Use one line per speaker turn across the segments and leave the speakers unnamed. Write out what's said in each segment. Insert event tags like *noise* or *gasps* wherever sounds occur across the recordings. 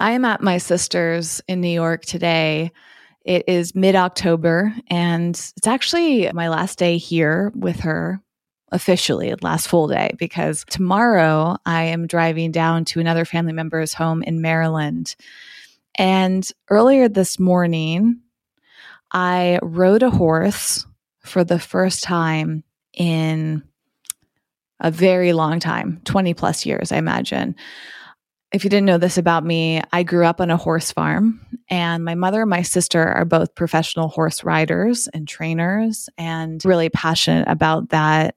I am at my sister's in New York today. It is mid October, and it's actually my last day here with her officially, last full day, because tomorrow I am driving down to another family member's home in Maryland. And earlier this morning, I rode a horse for the first time in a very long time 20 plus years, I imagine if you didn't know this about me, I grew up on a horse farm, and my mother and my sister are both professional horse riders and trainers, and really passionate about that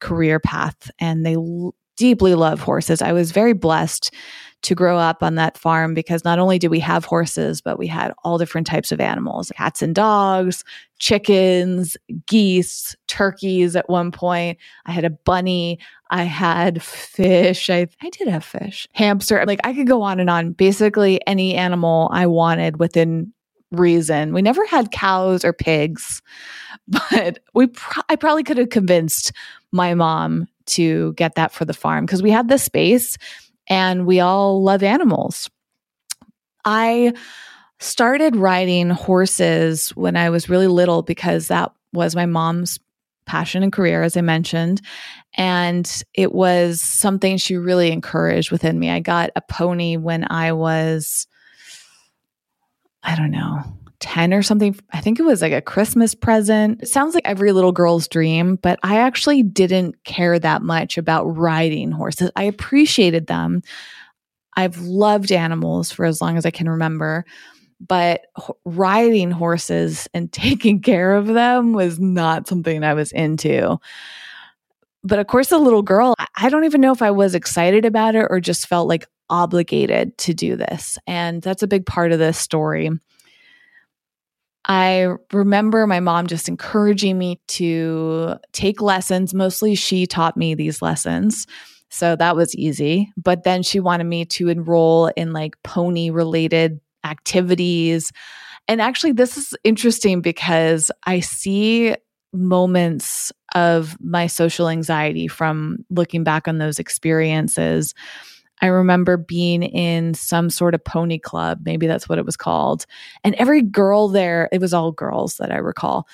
career path. And they l- deeply love horses. I was very blessed to grow up on that farm because not only did we have horses, but we had all different types of animals cats and dogs, chickens, geese, turkeys at one point. I had a bunny. I had fish. I, I did have fish, hamster. Like I could go on and on. Basically, any animal I wanted within reason. We never had cows or pigs, *laughs* but we pro- I probably could have convinced my mom to get that for the farm because we had the space and we all love animals. I started riding horses when I was really little because that was my mom's passion and career, as I mentioned. And it was something she really encouraged within me. I got a pony when I was, I don't know, 10 or something. I think it was like a Christmas present. It sounds like every little girl's dream, but I actually didn't care that much about riding horses. I appreciated them. I've loved animals for as long as I can remember, but riding horses and *laughs* taking care of them was not something I was into. But of course, a little girl, I don't even know if I was excited about it or just felt like obligated to do this. And that's a big part of this story. I remember my mom just encouraging me to take lessons. Mostly she taught me these lessons. So that was easy. But then she wanted me to enroll in like pony related activities. And actually, this is interesting because I see moments of my social anxiety from looking back on those experiences. I remember being in some sort of pony club, maybe that's what it was called. And every girl there, it was all girls that I recall,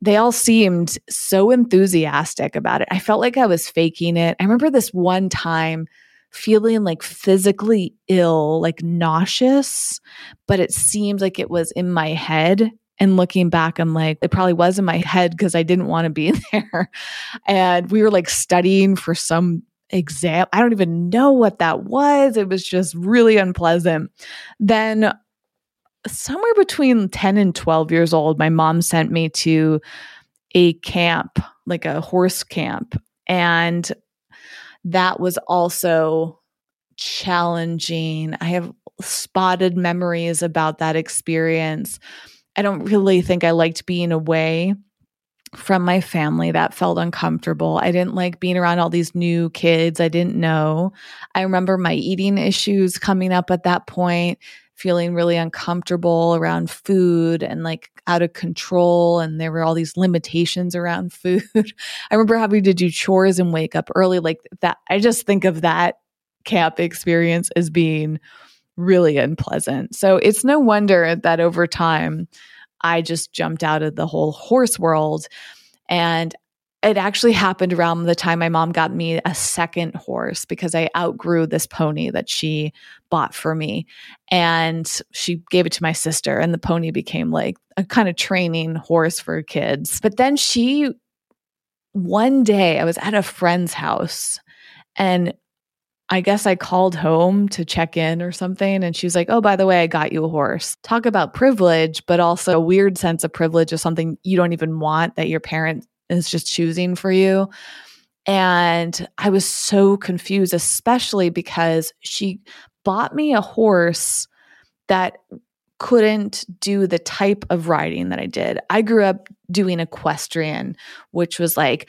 they all seemed so enthusiastic about it. I felt like I was faking it. I remember this one time feeling like physically ill, like nauseous, but it seemed like it was in my head. And looking back, I'm like, it probably was in my head because I didn't want to be *laughs* there. And we were like studying for some exam. I don't even know what that was. It was just really unpleasant. Then, somewhere between 10 and 12 years old, my mom sent me to a camp, like a horse camp. And that was also challenging. I have spotted memories about that experience. I don't really think I liked being away from my family that felt uncomfortable. I didn't like being around all these new kids I didn't know. I remember my eating issues coming up at that point, feeling really uncomfortable around food and like out of control. And there were all these limitations around *laughs* food. I remember having to do chores and wake up early, like that. I just think of that camp experience as being really unpleasant. So it's no wonder that over time, I just jumped out of the whole horse world. And it actually happened around the time my mom got me a second horse because I outgrew this pony that she bought for me. And she gave it to my sister, and the pony became like a kind of training horse for kids. But then she, one day, I was at a friend's house and I guess I called home to check in or something. And she was like, Oh, by the way, I got you a horse. Talk about privilege, but also a weird sense of privilege of something you don't even want that your parent is just choosing for you. And I was so confused, especially because she bought me a horse that couldn't do the type of riding that I did. I grew up doing equestrian, which was like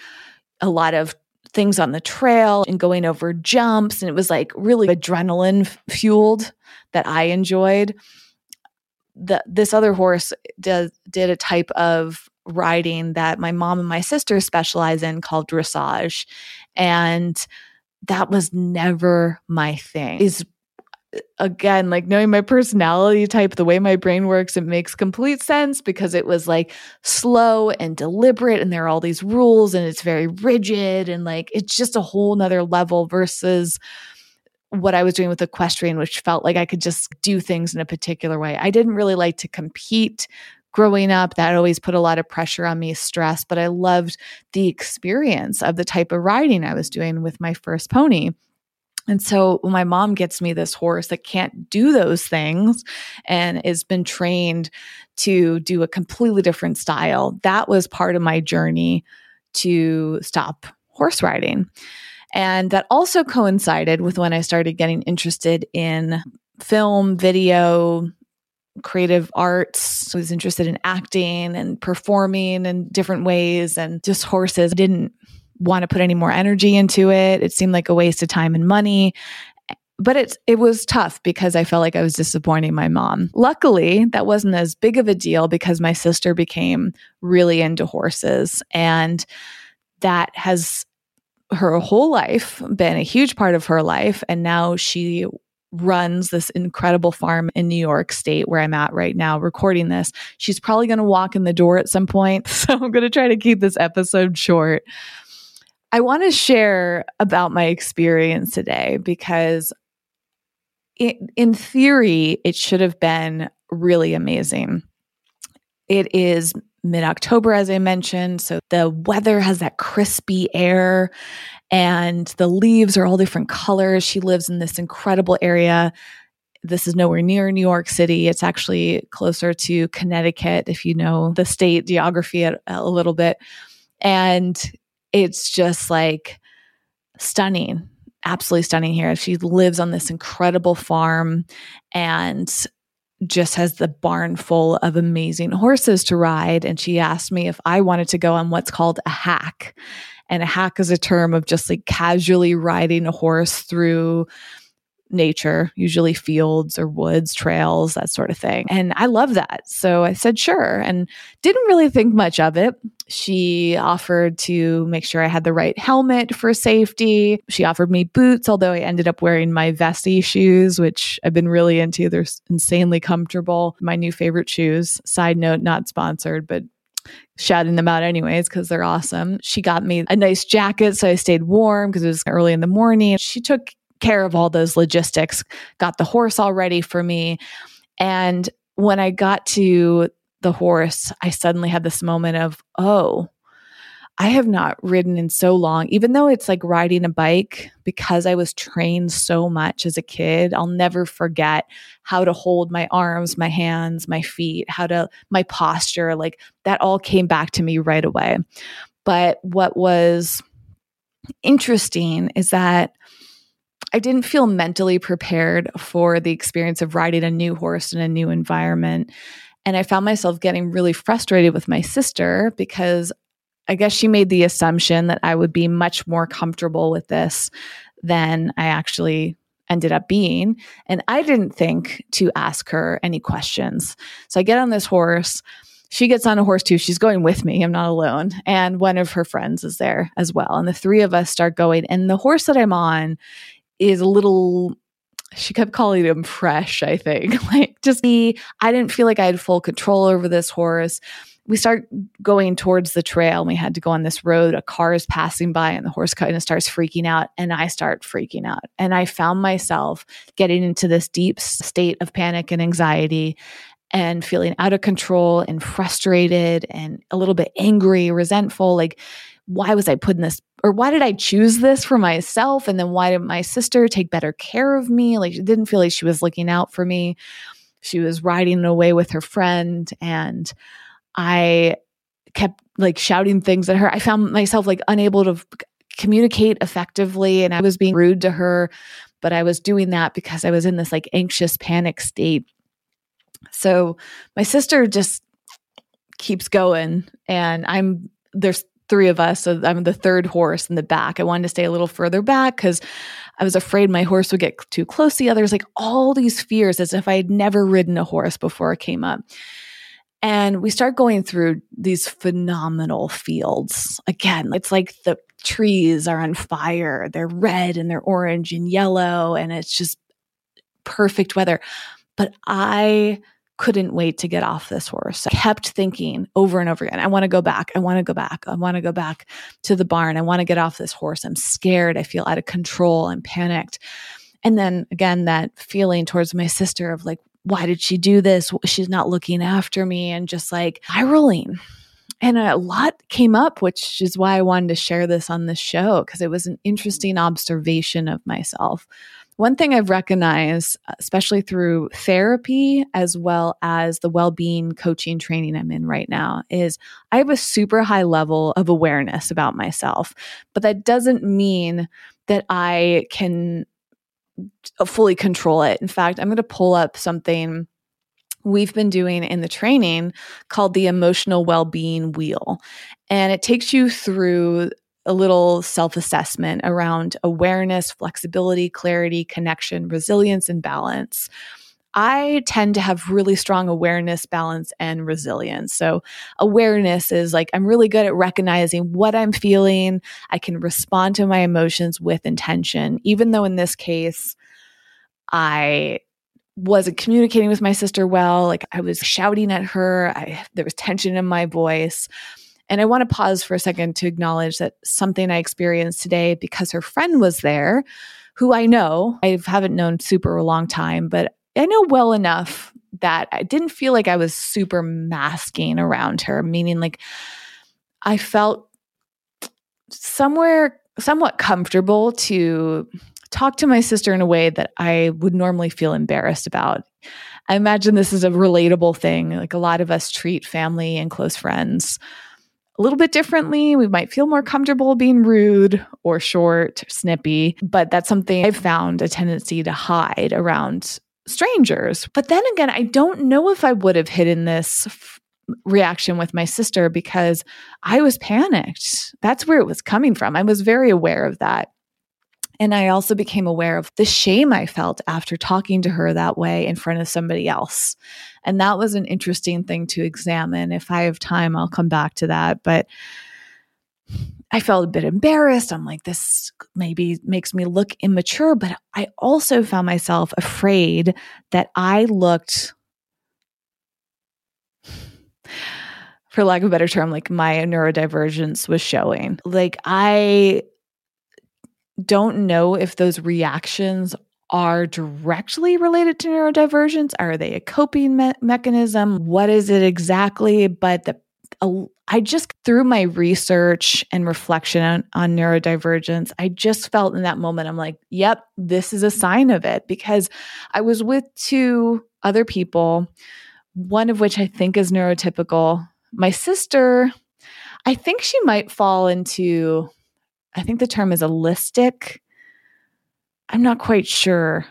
a lot of things on the trail and going over jumps. And it was like really adrenaline fueled that I enjoyed. The, this other horse did, did a type of riding that my mom and my sister specialize in called dressage. And that was never my thing. Again, like knowing my personality type, the way my brain works, it makes complete sense because it was like slow and deliberate, and there are all these rules, and it's very rigid, and like it's just a whole nother level versus what I was doing with equestrian, which felt like I could just do things in a particular way. I didn't really like to compete growing up. That always put a lot of pressure on me, stress, but I loved the experience of the type of riding I was doing with my first pony. And so my mom gets me this horse that can't do those things and has been trained to do a completely different style. That was part of my journey to stop horse riding. And that also coincided with when I started getting interested in film, video, creative arts. I was interested in acting and performing in different ways and just horses. I didn't want to put any more energy into it. It seemed like a waste of time and money. But it, it was tough because I felt like I was disappointing my mom. Luckily, that wasn't as big of a deal because my sister became really into horses and that has her whole life been a huge part of her life and now she runs this incredible farm in New York State where I'm at right now recording this. She's probably going to walk in the door at some point, *laughs* so I'm going to try to keep this episode short. I want to share about my experience today because in theory, it should have been really amazing. It is mid October, as I mentioned. So the weather has that crispy air and the leaves are all different colors. She lives in this incredible area. This is nowhere near New York City. It's actually closer to Connecticut, if you know the state geography a, a little bit. And it's just like stunning, absolutely stunning here. She lives on this incredible farm and just has the barn full of amazing horses to ride. And she asked me if I wanted to go on what's called a hack. And a hack is a term of just like casually riding a horse through nature, usually fields or woods, trails, that sort of thing. And I love that. So I said, sure, and didn't really think much of it. She offered to make sure I had the right helmet for safety. She offered me boots, although I ended up wearing my Vessi shoes, which I've been really into. They're insanely comfortable. My new favorite shoes. Side note, not sponsored, but shouting them out anyways because they're awesome. She got me a nice jacket so I stayed warm because it was early in the morning. She took care of all those logistics, got the horse all ready for me. And when I got to the horse, I suddenly had this moment of, oh, I have not ridden in so long, even though it's like riding a bike because I was trained so much as a kid. I'll never forget how to hold my arms, my hands, my feet, how to, my posture. Like that all came back to me right away. But what was interesting is that I didn't feel mentally prepared for the experience of riding a new horse in a new environment. And I found myself getting really frustrated with my sister because I guess she made the assumption that I would be much more comfortable with this than I actually ended up being. And I didn't think to ask her any questions. So I get on this horse. She gets on a horse too. She's going with me. I'm not alone. And one of her friends is there as well. And the three of us start going. And the horse that I'm on is a little she kept calling him fresh, I think. *laughs* Like just me, I didn't feel like I had full control over this horse. We start going towards the trail and we had to go on this road. A car is passing by and the horse kind of starts freaking out and I start freaking out. And I found myself getting into this deep state of panic and anxiety and feeling out of control and frustrated and a little bit angry, resentful. Like why was I putting this or why did I choose this for myself? And then why did my sister take better care of me? Like, she didn't feel like she was looking out for me. She was riding away with her friend. And I kept like shouting things at her. I found myself like unable to communicate effectively. And I was being rude to her, but I was doing that because I was in this like anxious panic state. So my sister just keeps going and I'm there's three of us. So I'm the third horse in the back. I wanted to stay a little further back because I was afraid my horse would get too close to the others. Like all these fears as if I had never ridden a horse before it came up. And we start going through these phenomenal fields. Again, it's like the trees are on fire. They're red and they're orange and yellow, and it's just perfect weather. But I couldn't wait to get off this horse. I kept thinking over and over again, I want to go back. I want to go back. I want to go back to the barn. I want to get off this horse. I'm scared. I feel out of control. I'm panicked. And then again, that feeling towards my sister of like, why did she do this? She's not looking after me and just like eye rolling. And a lot came up, which is why I wanted to share this on the show because it was an interesting observation of myself. One thing I've recognized, especially through therapy as well as the well being coaching training I'm in right now, is I have a super high level of awareness about myself. But that doesn't mean that I can fully control it. In fact, I'm going to pull up something we've been doing in the training called the emotional well-being wheel and it takes you through a little self assessment around awareness, flexibility, clarity, connection, resilience, and balance. I tend to have really strong awareness, balance, and resilience. So, awareness is like I'm really good at recognizing what I'm feeling. I can respond to my emotions with intention, even though in this case, I wasn't communicating with my sister well. Like I was shouting at her, I, there was tension in my voice. And I want to pause for a second to acknowledge that something I experienced today because her friend was there, who I know, I haven't known super a long time, but I know well enough that I didn't feel like I was super masking around her, meaning like I felt somewhere somewhat comfortable to talk to my sister in a way that I would normally feel embarrassed about. I imagine this is a relatable thing. Like a lot of us treat family and close friends a little bit differently. We might feel more comfortable being rude or short, snippy, but that's something I've found a tendency to hide around strangers. But then again, I don't know if I would have hidden this f- reaction with my sister because I was panicked. That's where it was coming from. I was very aware of that. And I also became aware of the shame I felt after talking to her that way in front of somebody else. And that was an interesting thing to examine. If I have time, I'll come back to that. But I felt a bit embarrassed. I'm like, this maybe makes me look immature. But I also found myself afraid that I looked, for lack of a better term, like my neurodivergence was showing. Like I don't know if those reactions are directly related to neurodivergence. Are they a coping me- mechanism? What is it exactly? But the uh, I just through my research and reflection on, on neurodivergence, I just felt in that moment, I'm like, yep, this is a sign of it because I was with two other people, one of which I think is neurotypical. My sister, I think she might fall into I think the term is allistic. I'm not quite sure.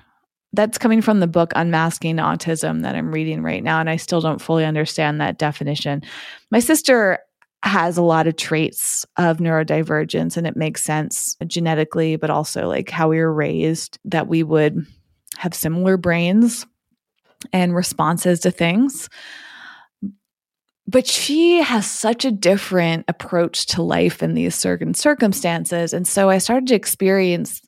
That's coming from the book Unmasking Autism that I'm reading right now, and I still don't fully understand that definition. My sister has a lot of traits of neurodivergence, and it makes sense genetically, but also like how we were raised that we would have similar brains and responses to things but she has such a different approach to life in these certain circumstances. And so I started to experience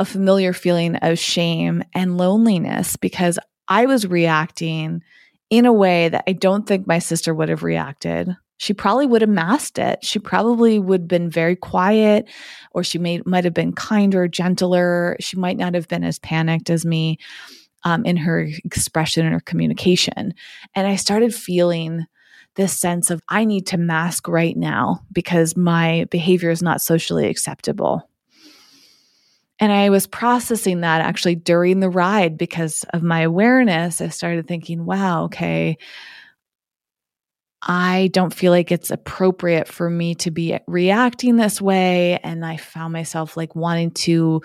a familiar feeling of shame and loneliness because I was reacting in a way that I don't think my sister would have reacted. She probably would have masked it. She probably would have been very quiet, or she may, might have been kinder, gentler. She might not have been as panicked as me um, in her expression and her communication. And I started feeling this sense of I need to mask right now because my behavior is not socially acceptable. And I was processing that actually during the ride because of my awareness. I started thinking, wow, okay, I don't feel like it's appropriate for me to be reacting this way. And I found myself like wanting to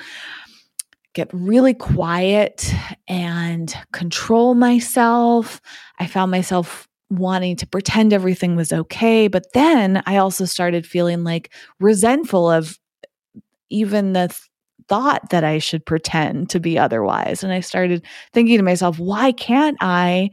get really quiet and control myself. I found myself wanting to pretend everything was okay. But then I also started feeling like resentful of even the th- thought that I should pretend to be otherwise. And I started thinking to myself, why can't I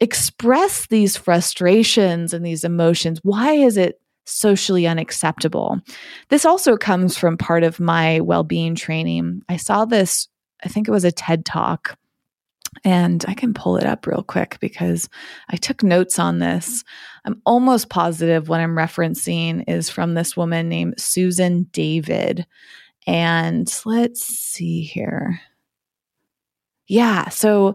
express these frustrations and these emotions? Why is it socially unacceptable? This also comes from part of my well being training. I saw this, I think it was a TED talk. And I can pull it up real quick because I took notes on this. I'm almost positive what I'm referencing is from this woman named Susan David. And let's see here. Yeah. So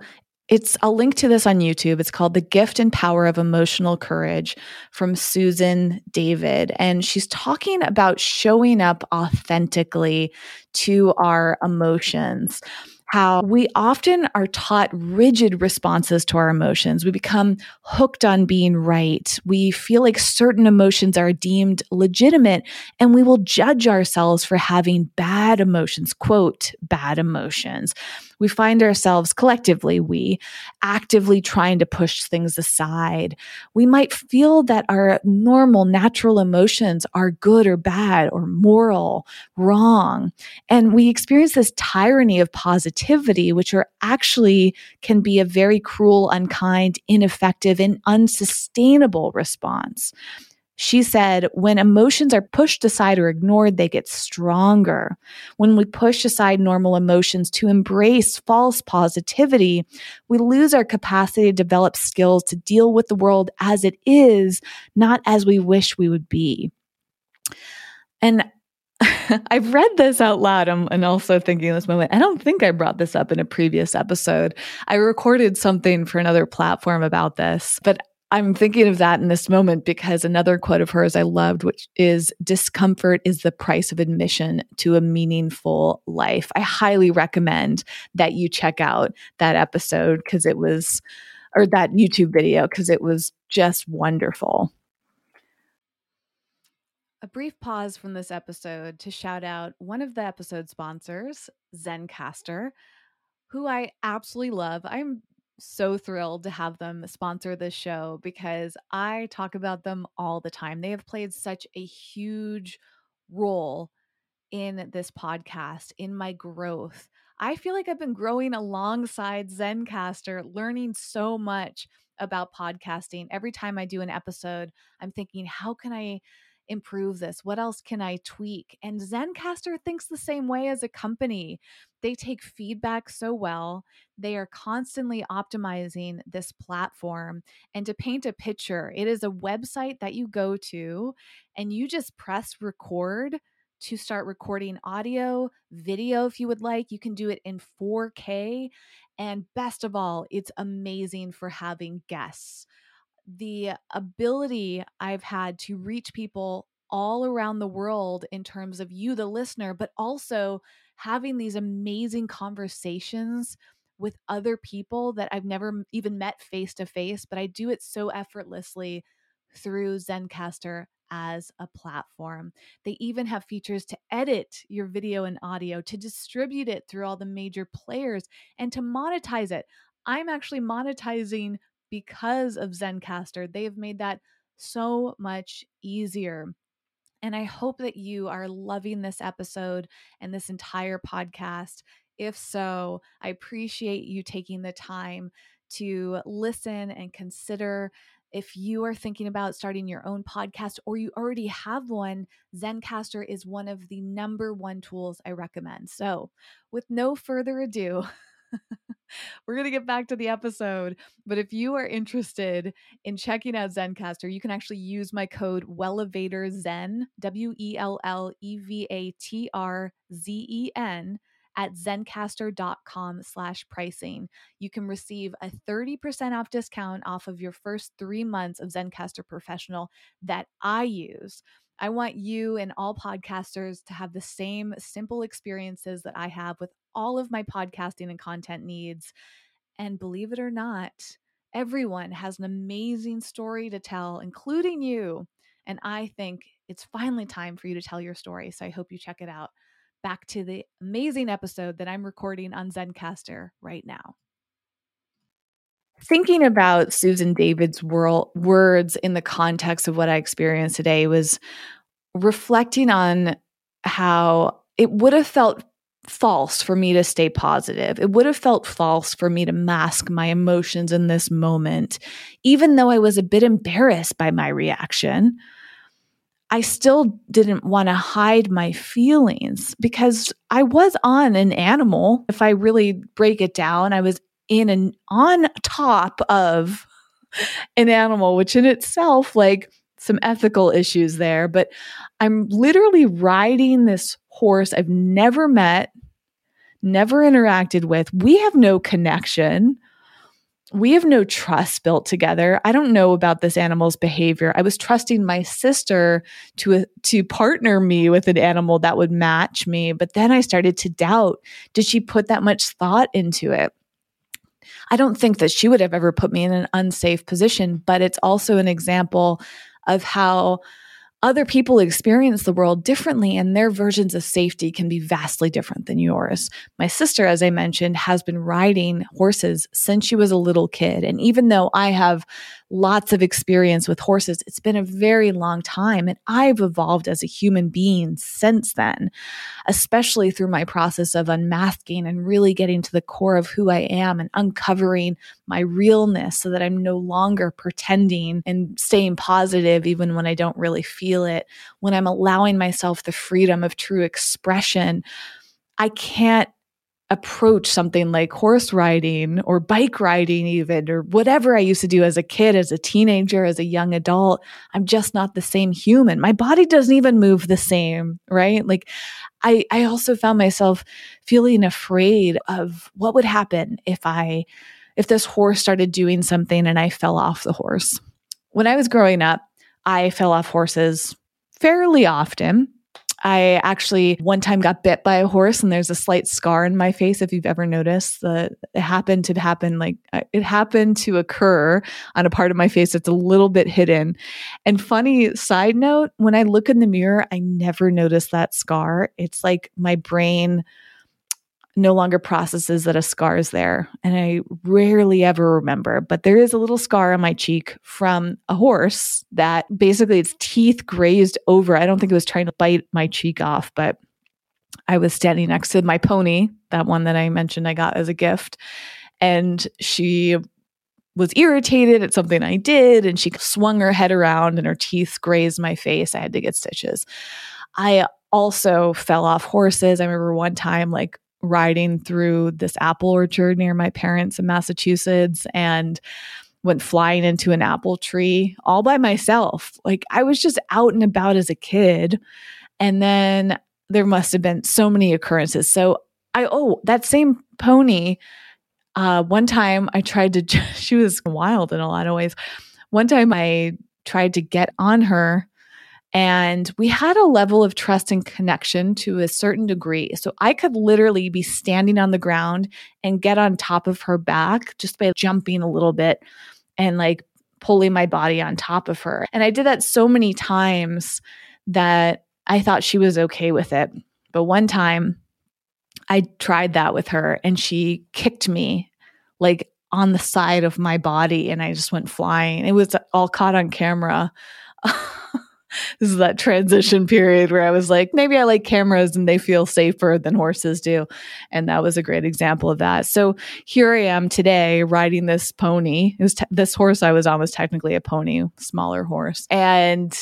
it's I'll link to this on YouTube. It's called The Gift and Power of Emotional Courage from Susan David. And she's talking about showing up authentically to our emotions how we often are taught rigid responses to our emotions. We become hooked on being right. We feel like certain emotions are deemed legitimate and we will judge ourselves for having bad emotions, quote, bad emotions we find ourselves collectively, we actively trying to push things aside. We might feel that our normal, natural emotions are good or bad or moral, wrong. And we experience this tyranny of positivity, which are actually can be a very cruel, unkind, ineffective, and unsustainable response. She said, when emotions are pushed aside or ignored, they get stronger. When we push aside normal emotions to embrace false positivity, we lose our capacity to develop skills to deal with the world as it is, not as we wish we would be. And *laughs* I've read this out loud and also thinking in this moment, I don't think I brought this up in a previous episode. I recorded something for another platform about this, but I'm thinking of that in this moment because another quote of hers I loved, which is discomfort is the price of admission to a meaningful life. I highly recommend that you check out that episode because it was, or that YouTube video because it was just wonderful. A brief pause from this episode to shout out one of the episode sponsors, Zencastr, who I absolutely love. I'm so thrilled to have them sponsor this show because I talk about them all the time. They have played such a huge role in this podcast, in my growth. I feel like I've been growing alongside Zencastr, learning so much about podcasting. Every time I do an episode, I'm thinking, how can I improve this? What else can I tweak? And Zencastr thinks the same way as a company. They take feedback so well. They are constantly optimizing this platform. And to paint a picture, it is a website that you go to and you just press record to start recording audio, video if you would like. You can do it in 4K. And best of all, it's amazing for having guests the ability I've had to reach people all around the world in terms of you, the listener, but also having these amazing conversations with other people that I've never even met face to face, but I do it so effortlessly through Zencastr as a platform. They even have features to edit your video and audio, to distribute it through all the major players, and to monetize it. I'm actually monetizing because of Zencastr. They have made that so much easier. And I hope that you are loving this episode and this entire podcast. If so, I appreciate you taking the time to listen and consider. If you are thinking about starting your own podcast or you already have one, Zencastr is one of the number one tools I recommend. So, with no further ado, *laughs* we're going to get back to the episode. But if you are interested in checking out Zencastr, you can actually use my code Wellevatr Zen, W E L L E V A T R Z E N at zencastr.com slash pricing. You can receive a 30% off discount off of your first three months of Zencastr Professional that I use. I want you and all podcasters to have the same simple experiences that I have with all of my podcasting and content needs. And believe it or not, Everyone has an amazing story to tell, including you. And I think it's finally time for you to tell your story. So I hope you check it out. Back to the amazing episode that I'm recording on Zencastr right now. Thinking about Susan David's world, words in the context of what I experienced today was reflecting on how it would have felt false for me to stay positive. It would have felt false for me to mask my emotions in this moment, even though I was a bit embarrassed by my reaction. I still didn't want to hide my feelings because I was on an animal. If I really break it down, I was in an on top of an animal, which in itself, like some ethical issues there, but I'm literally riding this horse I've never met, never interacted with. We have no connection. We have no trust built together. I don't know about this animal's behavior. I was trusting my sister to to partner me with an animal that would match me, but then I started to doubt, did she put that much thought into it? I don't think that she would have ever put me in an unsafe position, but it's also an example of how other people experience the world differently and their versions of safety can be vastly different than yours. My sister, as I mentioned, has been riding horses since she was a little kid. And even though I have lots of experience with horses, it's been a very long time. And I've evolved as a human being since then, especially through my process of unmasking and really getting to the core of who I am and uncovering my realness so that I'm no longer pretending and staying positive even when I don't really feel it. When I'm allowing myself the freedom of true expression, I can't approach something like horse riding or bike riding, even, or whatever I used to do as a kid, as a teenager, as a young adult. I'm just not the same human. My body doesn't even move the same, right? Like, I, I also found myself feeling afraid of what would happen if I, if this horse started doing something and I fell off the horse. When I was growing up, I fell off horses fairly often. I actually one time got bit by a horse and there's a slight scar in my face. If you've ever noticed that it happened to happen, like uh, it happened to occur on a part of my face that's a little bit hidden. And funny side note, when I look in the mirror, I never notice that scar. It's like my brain no longer processes that a scar is there. And I rarely ever remember, but there is a little scar on my cheek from a horse that basically its teeth grazed over. I don't think it was trying to bite my cheek off, but I was standing next to my pony, that one that I mentioned I got as a gift. And she was irritated at something I did and she swung her head around and her teeth grazed my face. I had to get stitches. I also fell off horses. I remember one time, like riding through this apple orchard near my parents in Massachusetts and went flying into an apple tree all by myself. Like I was just out and about as a kid. And then there must have been so many occurrences. So I, oh, that same pony, uh, one time I tried to, *laughs* she was wild in a lot of ways. One time I tried to get on her and we had a level of trust and connection to a certain degree. So I could literally be standing on the ground and get on top of her back just by jumping a little bit and like pulling my body on top of her. And I did that so many times that I thought she was okay with it. But one time I tried that with her and she kicked me like on the side of my body and I just went flying. It was all caught on camera. *laughs* this is that transition period where I was like, maybe I like cameras and they feel safer than horses do. And that was a great example of that. So here I am today riding this pony. It was te- this horse I was on was technically a pony, smaller horse. And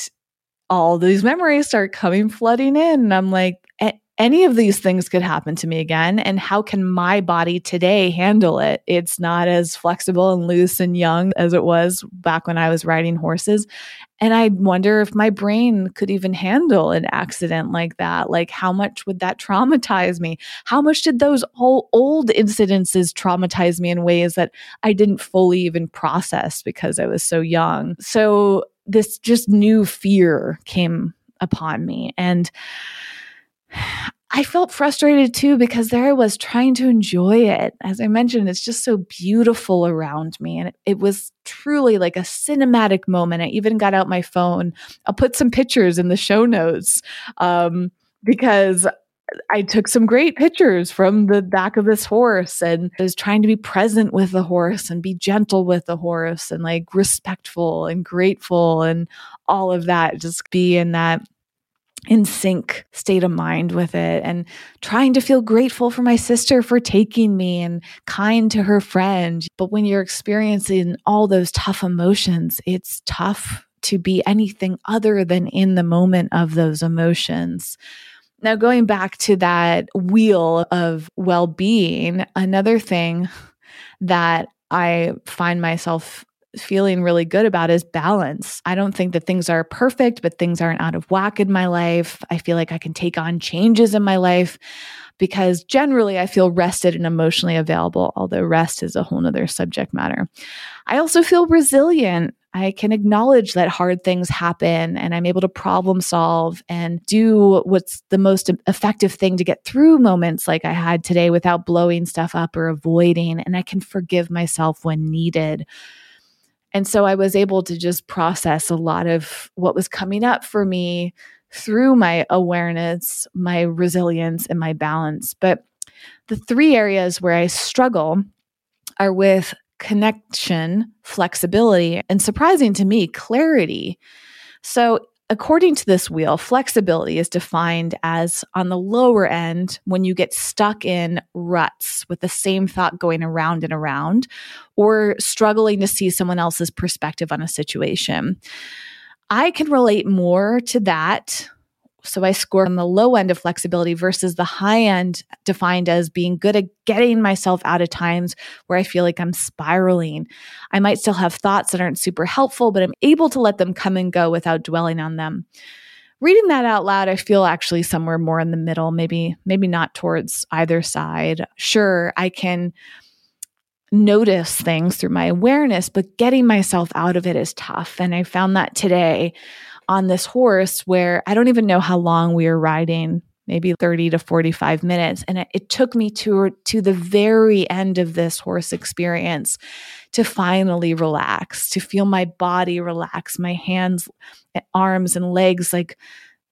all these memories start coming flooding in. And I'm like, eh, any of these things could happen to me again. And how can my body today handle it? It's not as flexible and loose and young as it was back when I was riding horses. And I wonder if my brain could even handle an accident like that. Like, how much would that traumatize me? How much did those old, old incidences traumatize me in ways that I didn't fully even process because I was so young? So, this just new fear came upon me. And I felt frustrated too because there I was trying to enjoy it. As I mentioned, it's just so beautiful around me. And it, it, was truly like a cinematic moment. I even got out my phone. I'll put some pictures in the show notes um, because I took some great pictures from the back of this horse and I was trying to be present with the horse and be gentle with the horse and like respectful and grateful and all of that. Just be in that in sync state of mind with it and trying to feel grateful for my sister for taking me and kind to her friend. But when you're experiencing all those tough emotions, it's tough to be anything other than in the moment of those emotions. Now, going back to that wheel of well being, another thing that I find myself feeling really good about is balance. I don't think that things are perfect, but things aren't out of whack in my life. I feel like I can take on changes in my life because generally I feel rested and emotionally available, although rest is a whole nother subject matter. I also feel resilient. I can acknowledge that hard things happen and I'm able to problem solve and do what's the most effective thing to get through moments like I had today without blowing stuff up or avoiding. And I can forgive myself when needed. And so I was able to just process a lot of what was coming up for me through my awareness, my resilience, and my balance. But the three areas where I struggle are with connection, flexibility, and surprising to me, clarity. So According to this wheel, flexibility is defined as on the lower end when you get stuck in ruts with the same thought going around and around, or struggling to see someone else's perspective on a situation. I can relate more to that so I score on the low end of flexibility versus the high end defined as being good at getting myself out of times where I feel like I'm spiraling. I might still have thoughts that aren't super helpful, but I'm able to let them come and go without dwelling on them. Reading that out loud, I feel actually somewhere more in the middle, maybe maybe not towards either side. Sure, I can notice things through my awareness, but getting myself out of it is tough. And I found that today on this horse where I don't even know how long we were riding, maybe 30 to 45 minutes. And it, it took me to, to the very end of this horse experience to finally relax, to feel my body relax, my hands, eh, arms, and legs like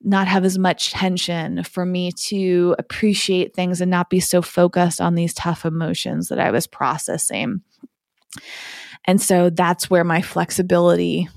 not have as much tension, for me to appreciate things and not be so focused on these tough emotions that I was processing. And so that's where my flexibility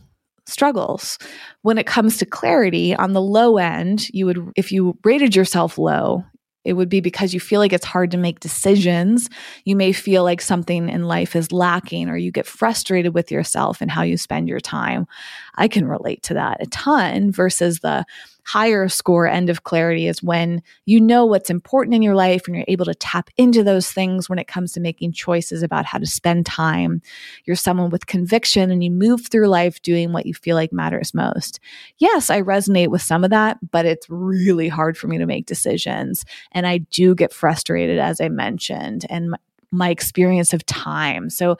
struggles. When it comes to clarity, on the low end, you would, if you rated yourself low, it would be because you feel like it's hard to make decisions. You may feel like something in life is lacking, or you get frustrated with yourself and how you spend your time. I can relate to that a ton versus the higher score end of clarity is when you know what's important in your life and you're able to tap into those things when it comes to making choices about how to spend time. You're someone with conviction and you move through life doing what you feel like matters most. Yes, I resonate with some of that, but it's really hard for me to make decisions. And I do get frustrated, as I mentioned, and my, my experience of time. So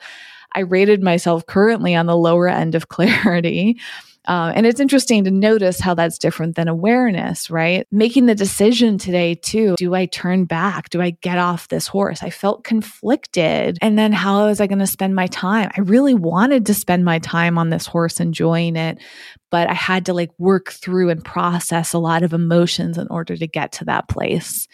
I rated myself currently on the lower end of *laughs* clarity. Uh, and it's interesting to notice how that's different than awareness, right? Making the decision today, too. Do I turn back? Do I get off this horse? I felt conflicted. And then how was I going to spend my time? I really wanted to spend my time on this horse, enjoying it, but I had to like work through and process a lot of emotions in order to get to that place.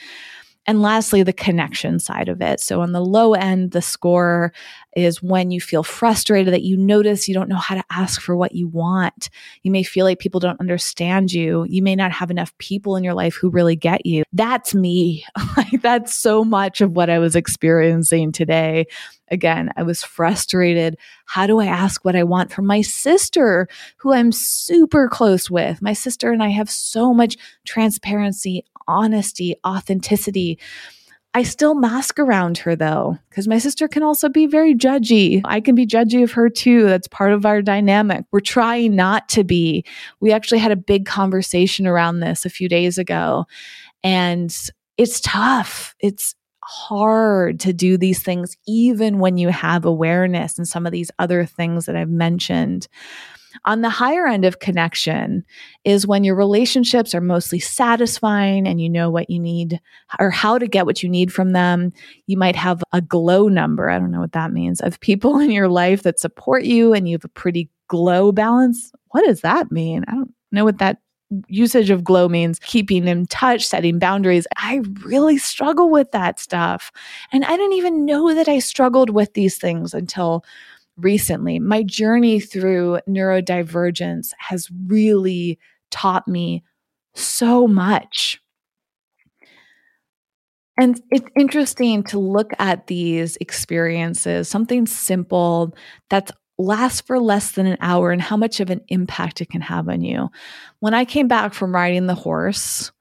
And lastly, the connection side of it. So on the low end, the score is when you feel frustrated that you notice you don't know how to ask for what you want. You may feel like people don't understand you. You may not have enough people in your life who really get you. That's me. *laughs* like that's so much of what I was experiencing today. Again, I was frustrated. How do I ask what I want from my sister, who I'm super close with? My sister and I have so much transparency, honesty, authenticity. I still mask around her though, because my sister can also be very judgy. I can be judgy of her too. That's part of our dynamic. We're trying not to be. We actually had a big conversation around this a few days ago, and it's tough. It's hard to do these things, even when you have awareness and some of these other things that I've mentioned. On the higher end of connection is when your relationships are mostly satisfying and you know what you need or how to get what you need from them. You might have a glow number. I don't know what that means of people *laughs* in your life that support you and you have a pretty glow balance. What does that mean? I don't know what that usage of glow means keeping in touch, setting boundaries. I really struggle with that stuff. And I didn't even know that I struggled with these things until recently. My journey through neurodivergence has really taught me so much. And it's interesting to look at these experiences, something simple that's lasts for less than an hour and how much of an impact it can have on you. When I came back from riding the horse,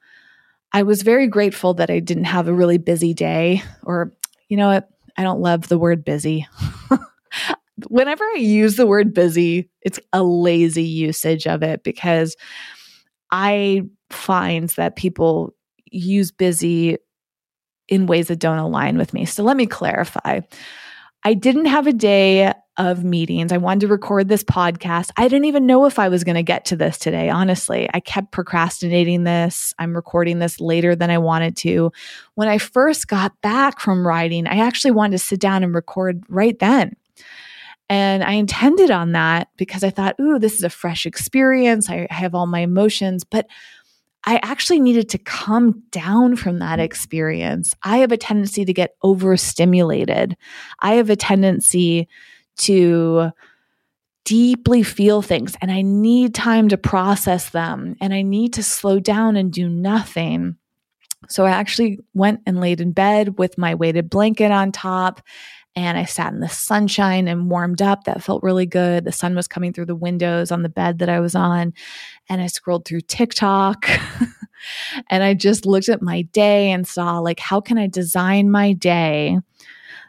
I was very grateful that I didn't have a really busy day or you know what? I don't love the word busy. *laughs* Whenever I use the word busy, it's a lazy usage of it because I find that people use busy in ways that don't align with me. So let me clarify. I didn't have a day of meetings. I wanted to record this podcast. I didn't even know if I was going to get to this today, honestly. I kept procrastinating this. I'm recording this later than I wanted to. When I first got back from riding, I actually wanted to sit down and record right then. And I intended on that because I thought, ooh, this is a fresh experience. I have all my emotions. But I actually needed to come down from that experience. I have a tendency to get overstimulated. I have a tendency to deeply feel things and I need time to process them and I need to slow down and do nothing. So I actually went and laid in bed with my weighted blanket on top and I sat in the sunshine and warmed up. That felt really good. The sun was coming through the windows on the bed that I was on. And I scrolled through TikTok *laughs* and I just looked at my day and saw, like, how can I design my day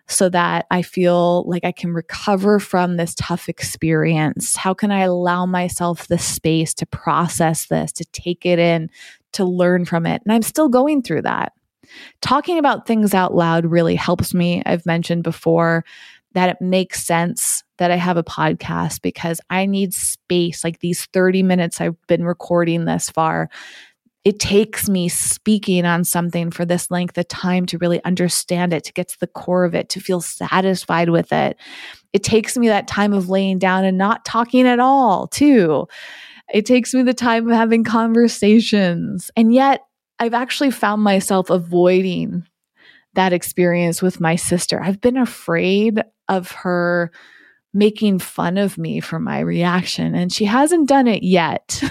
so that I feel like I can recover from this tough experience? How can I allow myself the space to process this, to take it in, to learn from it? And I'm still going through that. Talking about things out loud really helps me. I've mentioned before that it makes sense that I have a podcast because I need space. Like these 30 minutes I've been recording this far, it takes me speaking on something for this length of time to really understand it, to get to the core of it, to feel satisfied with it. It takes me that time of laying down and not talking at all, too. It takes me the time of having conversations. And yet, I've actually found myself avoiding that experience with my sister. I've been afraid of her making fun of me for my reaction, and she hasn't done it yet.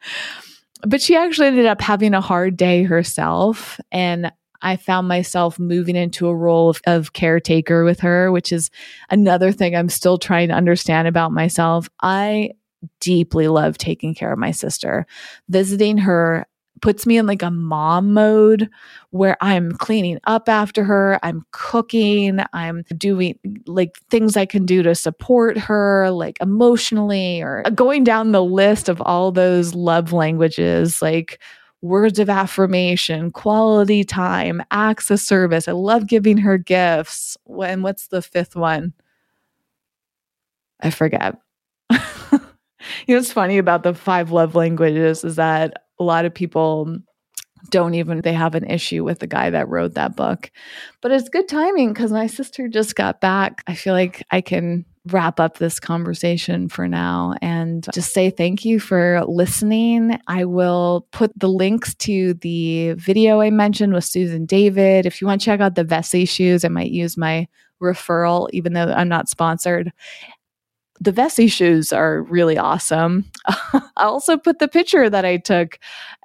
*laughs* but she actually ended up having a hard day herself. And I found myself moving into a role of, of, caretaker with her, which is another thing I'm still trying to understand about myself. I deeply love taking care of my sister, visiting her puts me in like a mom mode where I'm cleaning up after her, I'm cooking, I'm doing like things I can do to support her, like emotionally, or going down the list of all those love languages, like words of affirmation, quality time, acts of service. I love giving her gifts. And what's the fifth one? I forget. *laughs* you know, what's funny about the five love languages is that a lot of people don't even they have an issue with the guy that wrote that book but it's good timing because my sister just got back i feel like i can wrap up this conversation for now and just say thank you for listening. I will put the links to the video I mentioned with Susan David. If you want to check out the Vessi shoes, I might use my referral, even though I'm not sponsored the Vessi shoes are really awesome. *laughs* I also put the picture that I took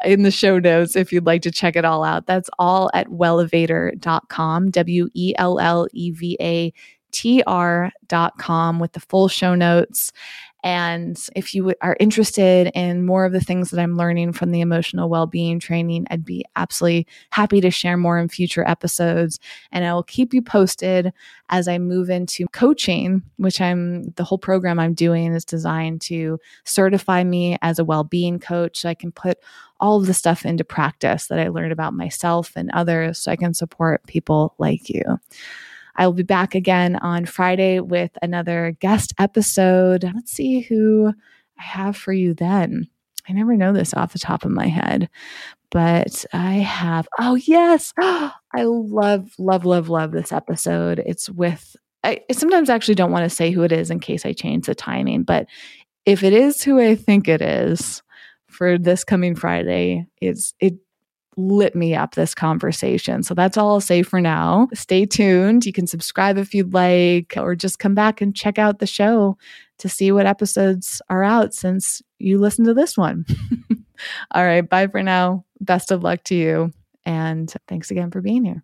in the show notes if you'd like to check it all out. That's all at wellevatr.com, W E L L E V A T R.com with the full show notes. And if you are interested in more of the things that I'm learning from the emotional well being training, I'd be absolutely happy to share more in future episodes. And I will keep you posted as I move into coaching, which I'm the whole program I'm doing is designed to certify me as a well being coach so I can put all of the stuff into practice that I learned about myself and others so I can support people like you. I will be back again on Friday with another guest episode. Let's see who I have for you then. I never know this off the top of my head, but I have, oh, yes. *gasps* I love, love, love, love this episode. It's with, I sometimes actually don't want to say who it is in case I change the timing, but if it is who I think it is for this coming Friday, it's, it lit me up this conversation. So that's all I'll say for now. Stay tuned. You can subscribe if you'd like, or just come back and check out the show to see what episodes are out since you listened to this one. *laughs* all right. Bye for now. Best of luck to you. And thanks again for being here.